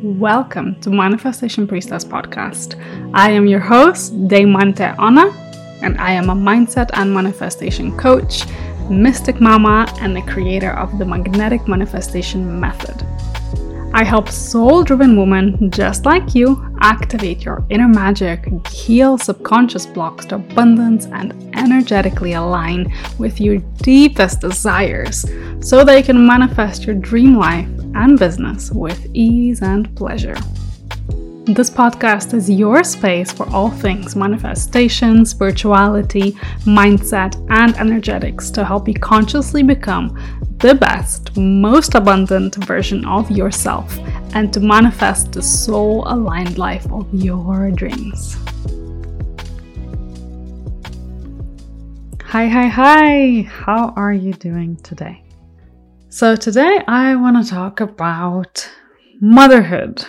Welcome to Manifestation Priestess Podcast. I am your host, Deimante Ona, and I am a mindset and manifestation coach, mystic mama, and the creator of the magnetic manifestation method. I help soul driven women just like you activate your inner magic, heal subconscious blocks to abundance, and energetically align with your deepest desires so that you can manifest your dream life and business with ease and pleasure. This podcast is your space for all things manifestation, spirituality, mindset, and energetics to help you consciously become the best, most abundant version of yourself and to manifest the soul aligned life of your dreams. Hi, hi, hi! How are you doing today? So, today I want to talk about motherhood.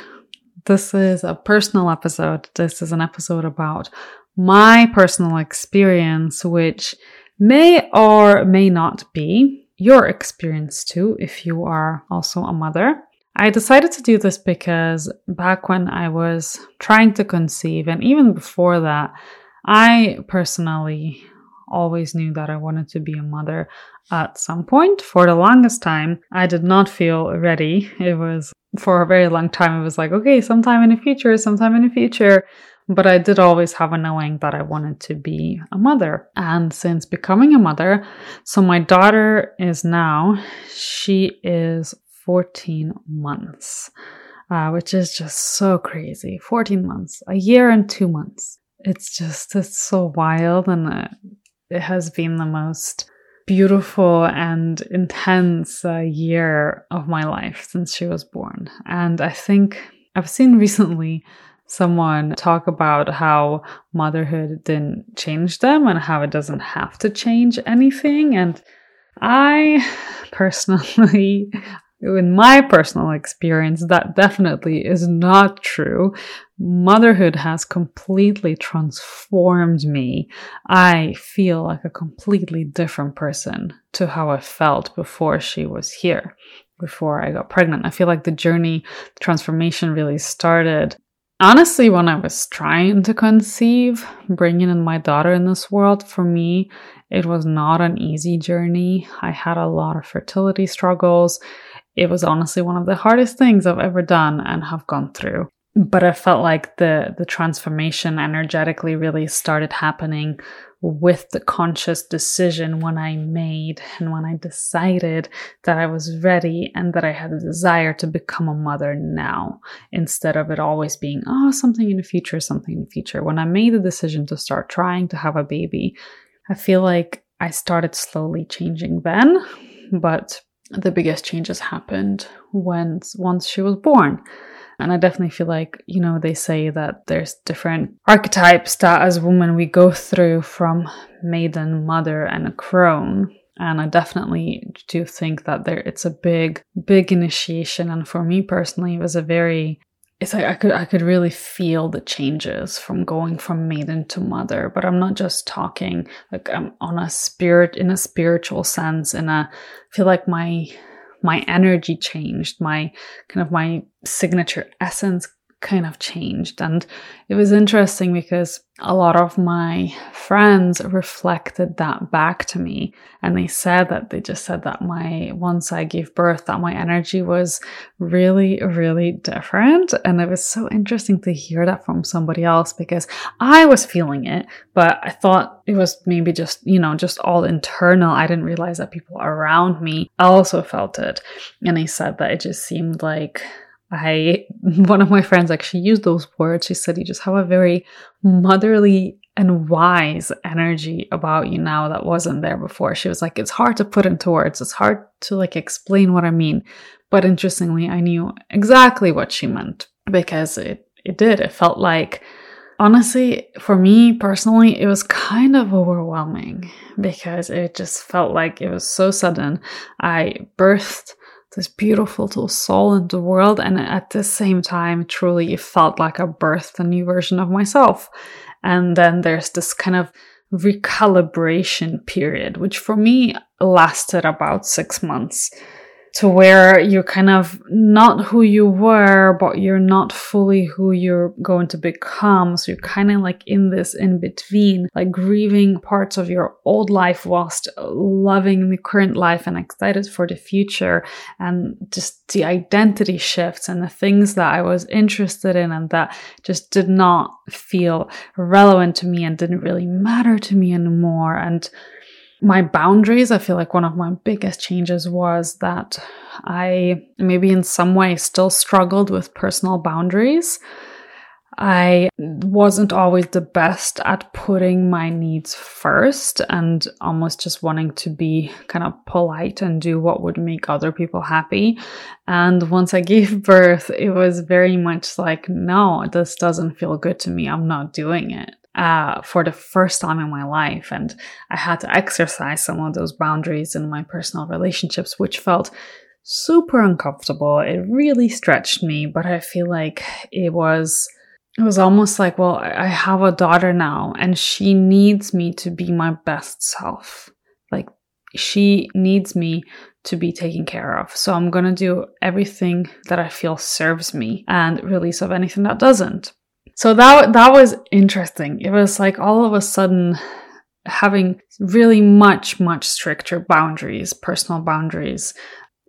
This is a personal episode. This is an episode about my personal experience, which may or may not be your experience too, if you are also a mother. I decided to do this because back when I was trying to conceive, and even before that, I personally always knew that I wanted to be a mother at some point. For the longest time, I did not feel ready. It was for a very long time, it was like, okay, sometime in the future, sometime in the future. But I did always have a knowing that I wanted to be a mother. And since becoming a mother, so my daughter is now, she is 14 months, uh, which is just so crazy. 14 months, a year and two months. It's just, it's so wild. And uh, it has been the most beautiful and intense uh, year of my life since she was born. And I think I've seen recently someone talk about how motherhood didn't change them and how it doesn't have to change anything. And I personally, in my personal experience, that definitely is not true. Motherhood has completely transformed me. I feel like a completely different person to how I felt before she was here, before I got pregnant. I feel like the journey, the transformation really started honestly, when I was trying to conceive, bringing in my daughter in this world, for me, it was not an easy journey. I had a lot of fertility struggles. It was honestly one of the hardest things I've ever done and have gone through. But I felt like the the transformation energetically really started happening with the conscious decision when I made and when I decided that I was ready and that I had a desire to become a mother now instead of it always being, oh, something in the future, something in the future. When I made the decision to start trying to have a baby, I feel like I started slowly changing then, but the biggest changes happened when once she was born. And I definitely feel like, you know, they say that there's different archetypes that as women we go through from maiden, mother, and a crone. And I definitely do think that there it's a big, big initiation. And for me personally, it was a very it's like I could I could really feel the changes from going from maiden to mother, but I'm not just talking like I'm on a spirit in a spiritual sense. In a I feel like my my energy changed, my kind of my signature essence kind of changed. And it was interesting because a lot of my friends reflected that back to me. And they said that they just said that my, once I gave birth, that my energy was really, really different. And it was so interesting to hear that from somebody else because I was feeling it, but I thought it was maybe just, you know, just all internal. I didn't realize that people around me also felt it. And they said that it just seemed like I one of my friends actually used those words. She said you just have a very motherly and wise energy about you now that wasn't there before. She was like, it's hard to put into words. It's hard to like explain what I mean. But interestingly, I knew exactly what she meant because it it did. It felt like honestly, for me personally, it was kind of overwhelming because it just felt like it was so sudden. I birthed this beautiful little soul in the world. And at the same time, truly, it felt like I birthed a new version of myself. And then there's this kind of recalibration period, which for me lasted about six months. To where you're kind of not who you were, but you're not fully who you're going to become. So you're kind of like in this in between, like grieving parts of your old life whilst loving the current life and excited for the future. And just the identity shifts and the things that I was interested in and that just did not feel relevant to me and didn't really matter to me anymore. And my boundaries, I feel like one of my biggest changes was that I maybe in some way still struggled with personal boundaries. I wasn't always the best at putting my needs first and almost just wanting to be kind of polite and do what would make other people happy. And once I gave birth, it was very much like, no, this doesn't feel good to me. I'm not doing it uh, for the first time in my life. And I had to exercise some of those boundaries in my personal relationships, which felt super uncomfortable. It really stretched me, but I feel like it was. It was almost like, well, I have a daughter now and she needs me to be my best self. Like, she needs me to be taken care of. So I'm going to do everything that I feel serves me and release of anything that doesn't. So that that was interesting. It was like all of a sudden having really much much stricter boundaries, personal boundaries.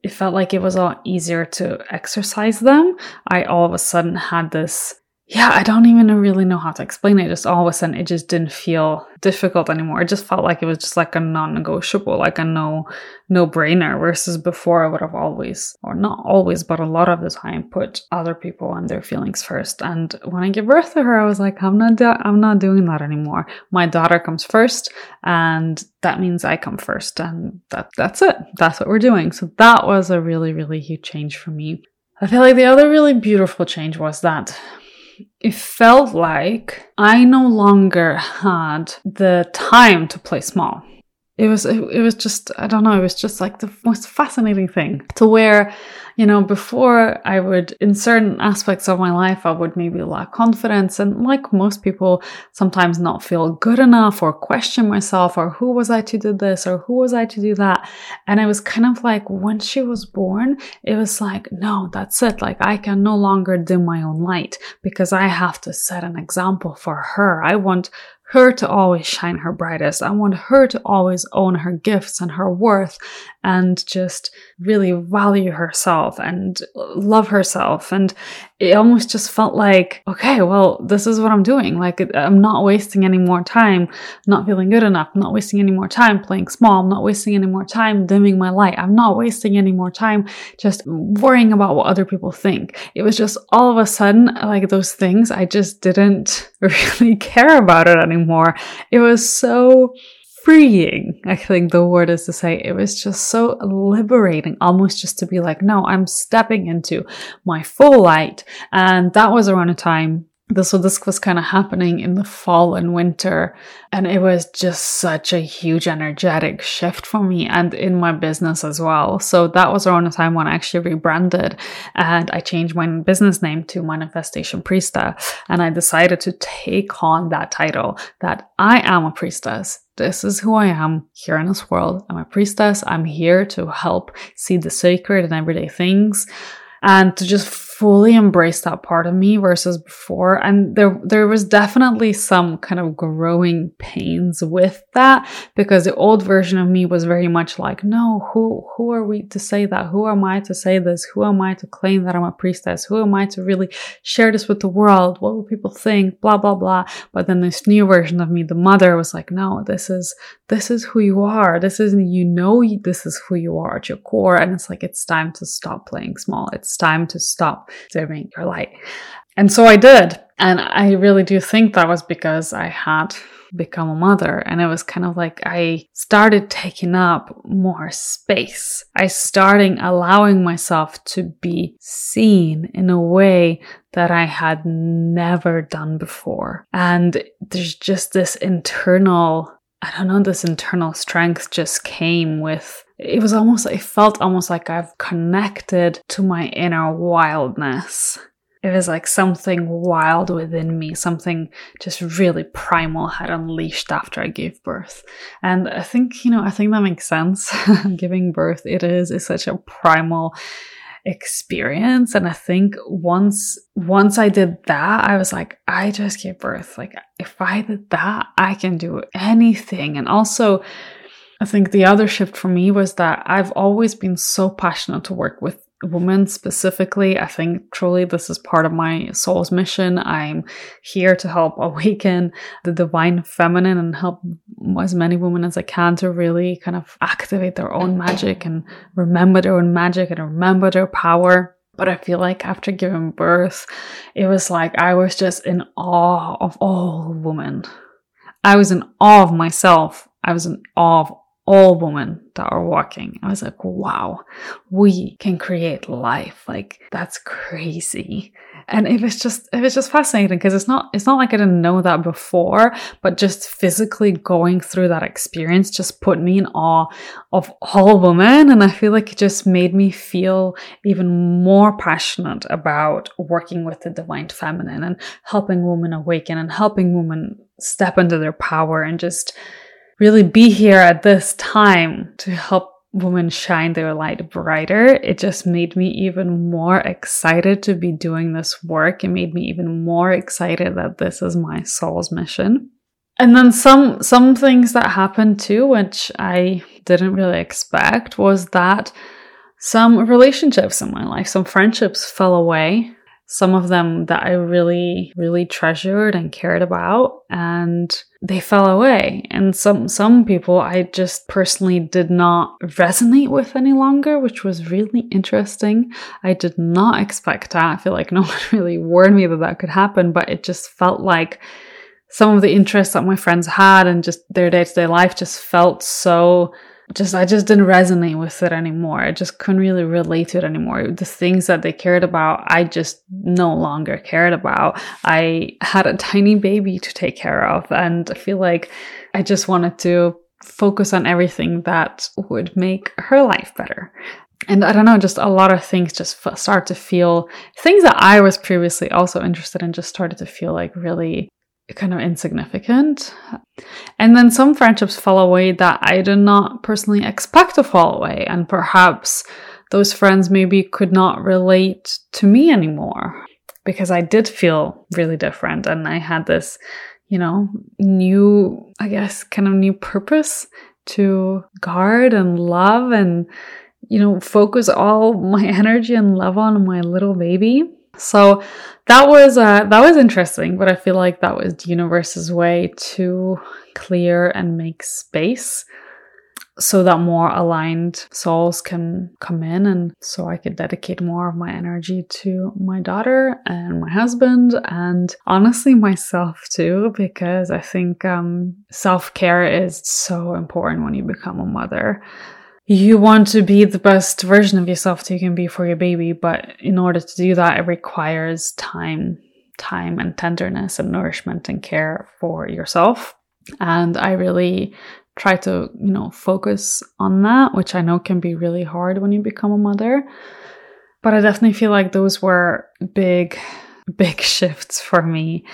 It felt like it was a lot easier to exercise them. I all of a sudden had this yeah, I don't even really know how to explain it. Just all of a sudden, it just didn't feel difficult anymore. It just felt like it was just like a non-negotiable, like a no, no-brainer. Versus before, I would have always, or not always, but a lot of the time, put other people and their feelings first. And when I gave birth to her, I was like, I'm not, I'm not doing that anymore. My daughter comes first, and that means I come first, and that that's it. That's what we're doing. So that was a really, really huge change for me. I feel like the other really beautiful change was that it felt like I no longer had the time to play small. It was it, was just I don't know, it was just like the most fascinating thing to where you know, before I would, in certain aspects of my life, I would maybe lack confidence and, like most people, sometimes not feel good enough or question myself or who was I to do this or who was I to do that. And it was kind of like when she was born, it was like, no, that's it. Like I can no longer dim my own light because I have to set an example for her. I want her to always shine her brightest. I want her to always own her gifts and her worth and just really value herself and love herself. And it almost just felt like, okay, well, this is what I'm doing. Like, I'm not wasting any more time not feeling good enough. I'm not wasting any more time playing small. I'm not wasting any more time dimming my light. I'm not wasting any more time just worrying about what other people think. It was just all of a sudden, like those things, I just didn't really care about it anymore. It was so freeing, I think the word is to say. It was just so liberating, almost just to be like, no, I'm stepping into my full light. And that was around a time so this was kind of happening in the fall and winter and it was just such a huge energetic shift for me and in my business as well so that was around the time when i actually rebranded and i changed my business name to manifestation priestess and i decided to take on that title that i am a priestess this is who I am here in this world. I'm a priestess. I'm here to help see the sacred in everyday things and to just fully embrace that part of me versus before. And there there was definitely some kind of growing pains with that because the old version of me was very much like no who who are we to say that? Who am i to say this? Who am i to claim that i'm a priestess? Who am i to really share this with the world? What will people think? Blah blah blah. But then this new version of me the mother was like no this is this is who you are. This is you know this is who you are at your core. And it's like it's time to stop playing small. It's time to stop dimming your light. And so I did. And I really do think that was because I had become a mother. And it was kind of like I started taking up more space. I started allowing myself to be seen in a way that I had never done before. And there's just this internal I don't know, this internal strength just came with it was almost, it felt almost like I've connected to my inner wildness. it was like something wild within me, something just really primal had unleashed after I gave birth. And I think, you know, I think that makes sense. Giving birth, it is, is such a primal experience and i think once once i did that i was like i just gave birth like if i did that i can do anything and also i think the other shift for me was that i've always been so passionate to work with women specifically. I think truly this is part of my soul's mission. I'm here to help awaken the divine feminine and help as many women as I can to really kind of activate their own magic and remember their own magic and remember their power. But I feel like after giving birth, it was like I was just in awe of all women. I was in awe of myself. I was in awe of all women that are walking. I was like, wow, we can create life. Like that's crazy. And it was just it was just fascinating because it's not it's not like I didn't know that before, but just physically going through that experience just put me in awe of all women. And I feel like it just made me feel even more passionate about working with the divine feminine and helping women awaken and helping women step into their power and just really be here at this time to help women shine their light brighter, it just made me even more excited to be doing this work. It made me even more excited that this is my soul's mission. And then some some things that happened too, which I didn't really expect, was that some relationships in my life, some friendships fell away some of them that I really, really treasured and cared about, and they fell away. And some some people I just personally did not resonate with any longer, which was really interesting. I did not expect that. I feel like no one really warned me that that could happen, but it just felt like some of the interests that my friends had and just their day to day life just felt so just I just didn't resonate with it anymore. I just couldn't really relate to it anymore. The things that they cared about, I just no longer cared about. I had a tiny baby to take care of, and I feel like I just wanted to focus on everything that would make her life better. And I don't know, just a lot of things just start to feel things that I was previously also interested in just started to feel like really kind of insignificant. And then some friendships fall away that I did not personally expect to fall away. And perhaps those friends maybe could not relate to me anymore because I did feel really different. And I had this, you know, new, I guess, kind of new purpose to guard and love and, you know, focus all my energy and love on my little baby. So that was uh, that was interesting, but I feel like that was the universe's way to clear and make space so that more aligned souls can come in. And so I could dedicate more of my energy to my daughter and my husband and honestly myself too because I think um, self-care is so important when you become a mother you want to be the best version of yourself that you can be for your baby, but in order to do that, it requires time, time and tenderness and nourishment and care for yourself. And I really try to, you know, focus on that, which I know can be really hard when you become a mother. But I definitely feel like those were big big shifts for me.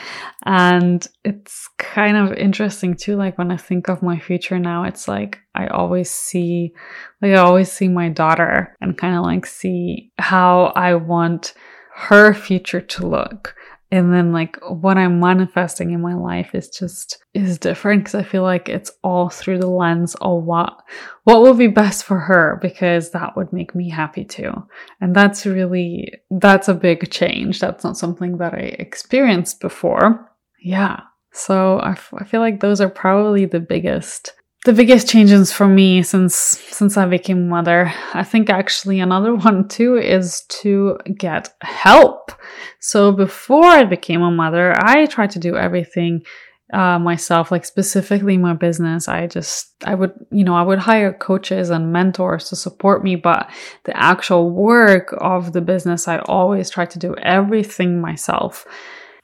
And it's kind of interesting too. Like when I think of my future now, it's like I always see, like, I always see my daughter and kind of like see how I want her future to look and then like what i'm manifesting in my life is just is different because i feel like it's all through the lens of what what will be best for her because that would make me happy too. And that's really that's a big change. That's not something that i experienced before. Yeah. So I, f- I feel like those are probably the biggest the biggest changes for me since since I became mother. I think actually another one too is to get help. So before I became a mother, I tried to do everything uh, myself, like specifically my business. I just I would you know I would hire coaches and mentors to support me, but the actual work of the business, I always tried to do everything myself.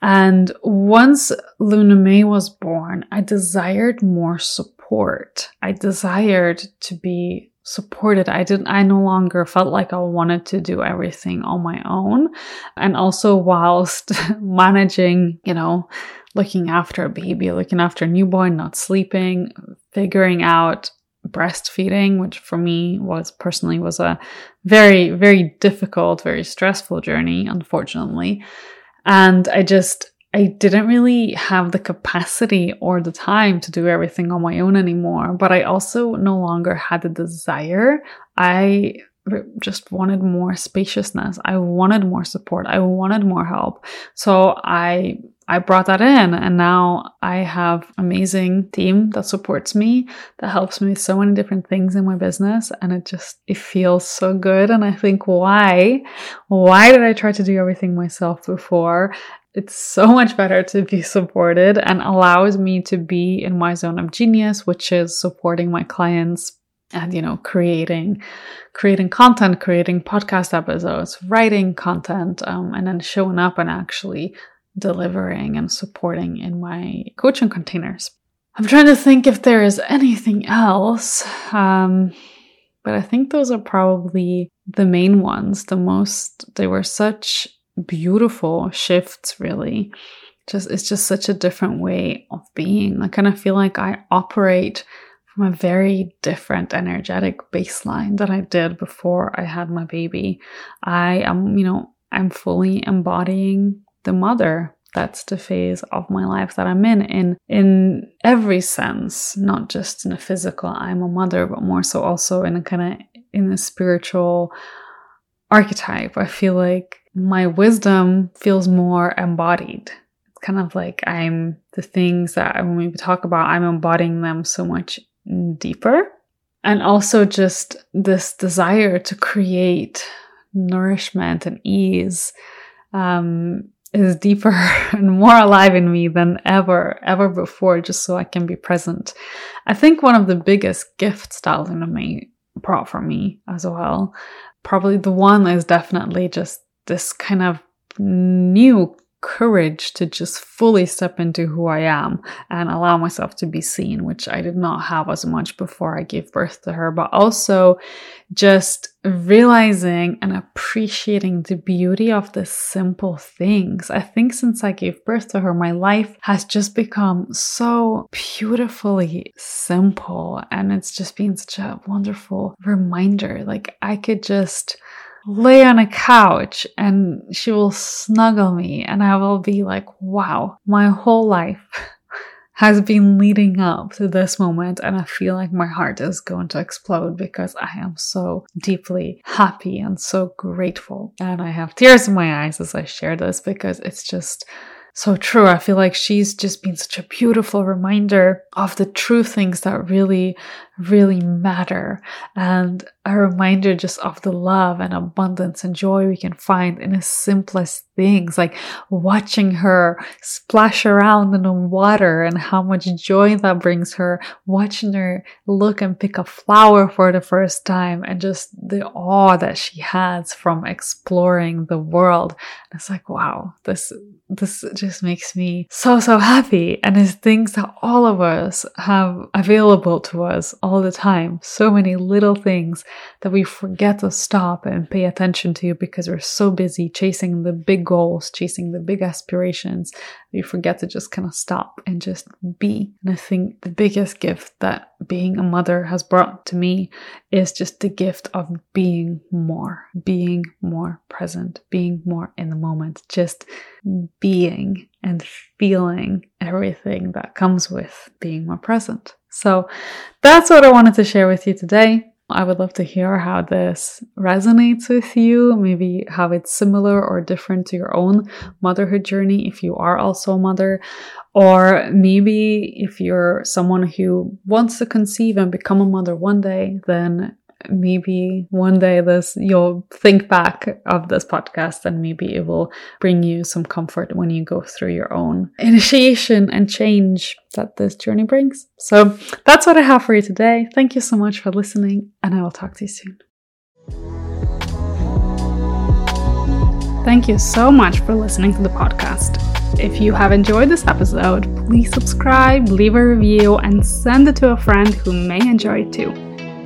And once Luna May was born, I desired more support support. I desired to be supported. I didn't, I no longer felt like I wanted to do everything on my own. And also, whilst managing, you know, looking after a baby, looking after a newborn, not sleeping, figuring out breastfeeding, which for me was personally was a very, very difficult, very stressful journey, unfortunately. And I just, I didn't really have the capacity or the time to do everything on my own anymore, but I also no longer had the desire. I just wanted more spaciousness. I wanted more support. I wanted more help. So I I brought that in and now I have amazing team that supports me that helps me with so many different things in my business and it just it feels so good and I think why why did I try to do everything myself before it's so much better to be supported and allows me to be in my zone of genius, which is supporting my clients and you know creating creating content creating podcast episodes writing content um, and then showing up and actually delivering and supporting in my coaching containers. I'm trying to think if there is anything else um, but i think those are probably the main ones the most they were such beautiful shifts really. Just it's just such a different way of being. I kind of feel like i operate from a very different energetic baseline that i did before i had my baby. I am you know i'm fully embodying the mother. That's the phase of my life that i'm in in in every sense not just in a physical i'm a mother but more so also in a kind of in a spiritual archetype. I feel like my wisdom feels more embodied. It's kind of like I'm the things that when we talk about, I'm embodying them so much deeper. And also just this desire to create nourishment and ease um, is deeper and more alive in me than ever, ever before, just so I can be present. I think one of the biggest gifts that Luna May brought for me as well, probably the one is definitely just this kind of new courage to just fully step into who I am and allow myself to be seen, which I did not have as much before I gave birth to her, but also just realizing and appreciating the beauty of the simple things. I think since I gave birth to her, my life has just become so beautifully simple and it's just been such a wonderful reminder. Like I could just lay on a couch and she will snuggle me and I will be like, wow, my whole life has been leading up to this moment and I feel like my heart is going to explode because I am so deeply happy and so grateful. And I have tears in my eyes as I share this because it's just so true. I feel like she's just been such a beautiful reminder of the true things that really, really matter. And a reminder just of the love and abundance and joy we can find in the simplest things, like watching her splash around in the water and how much joy that brings her, watching her look and pick a flower for the first time, and just the awe that she has from exploring the world. It's like, wow, this this just makes me so so happy and it's things that all of us have available to us all the time so many little things that we forget to stop and pay attention to because we're so busy chasing the big goals, chasing the big aspirations. We forget to just kind of stop and just be. And I think the biggest gift that being a mother has brought to me is just the gift of being more, being more present, being more in the moment, just being and feeling everything that comes with being more present. So that's what I wanted to share with you today. I would love to hear how this resonates with you, maybe how it's similar or different to your own motherhood journey if you are also a mother, or maybe if you're someone who wants to conceive and become a mother one day, then maybe one day this you'll think back of this podcast and maybe it will bring you some comfort when you go through your own initiation and change that this journey brings. So that's what I have for you today. Thank you so much for listening and I will talk to you soon. Thank you so much for listening to the podcast. If you have enjoyed this episode, please subscribe, leave a review, and send it to a friend who may enjoy it too.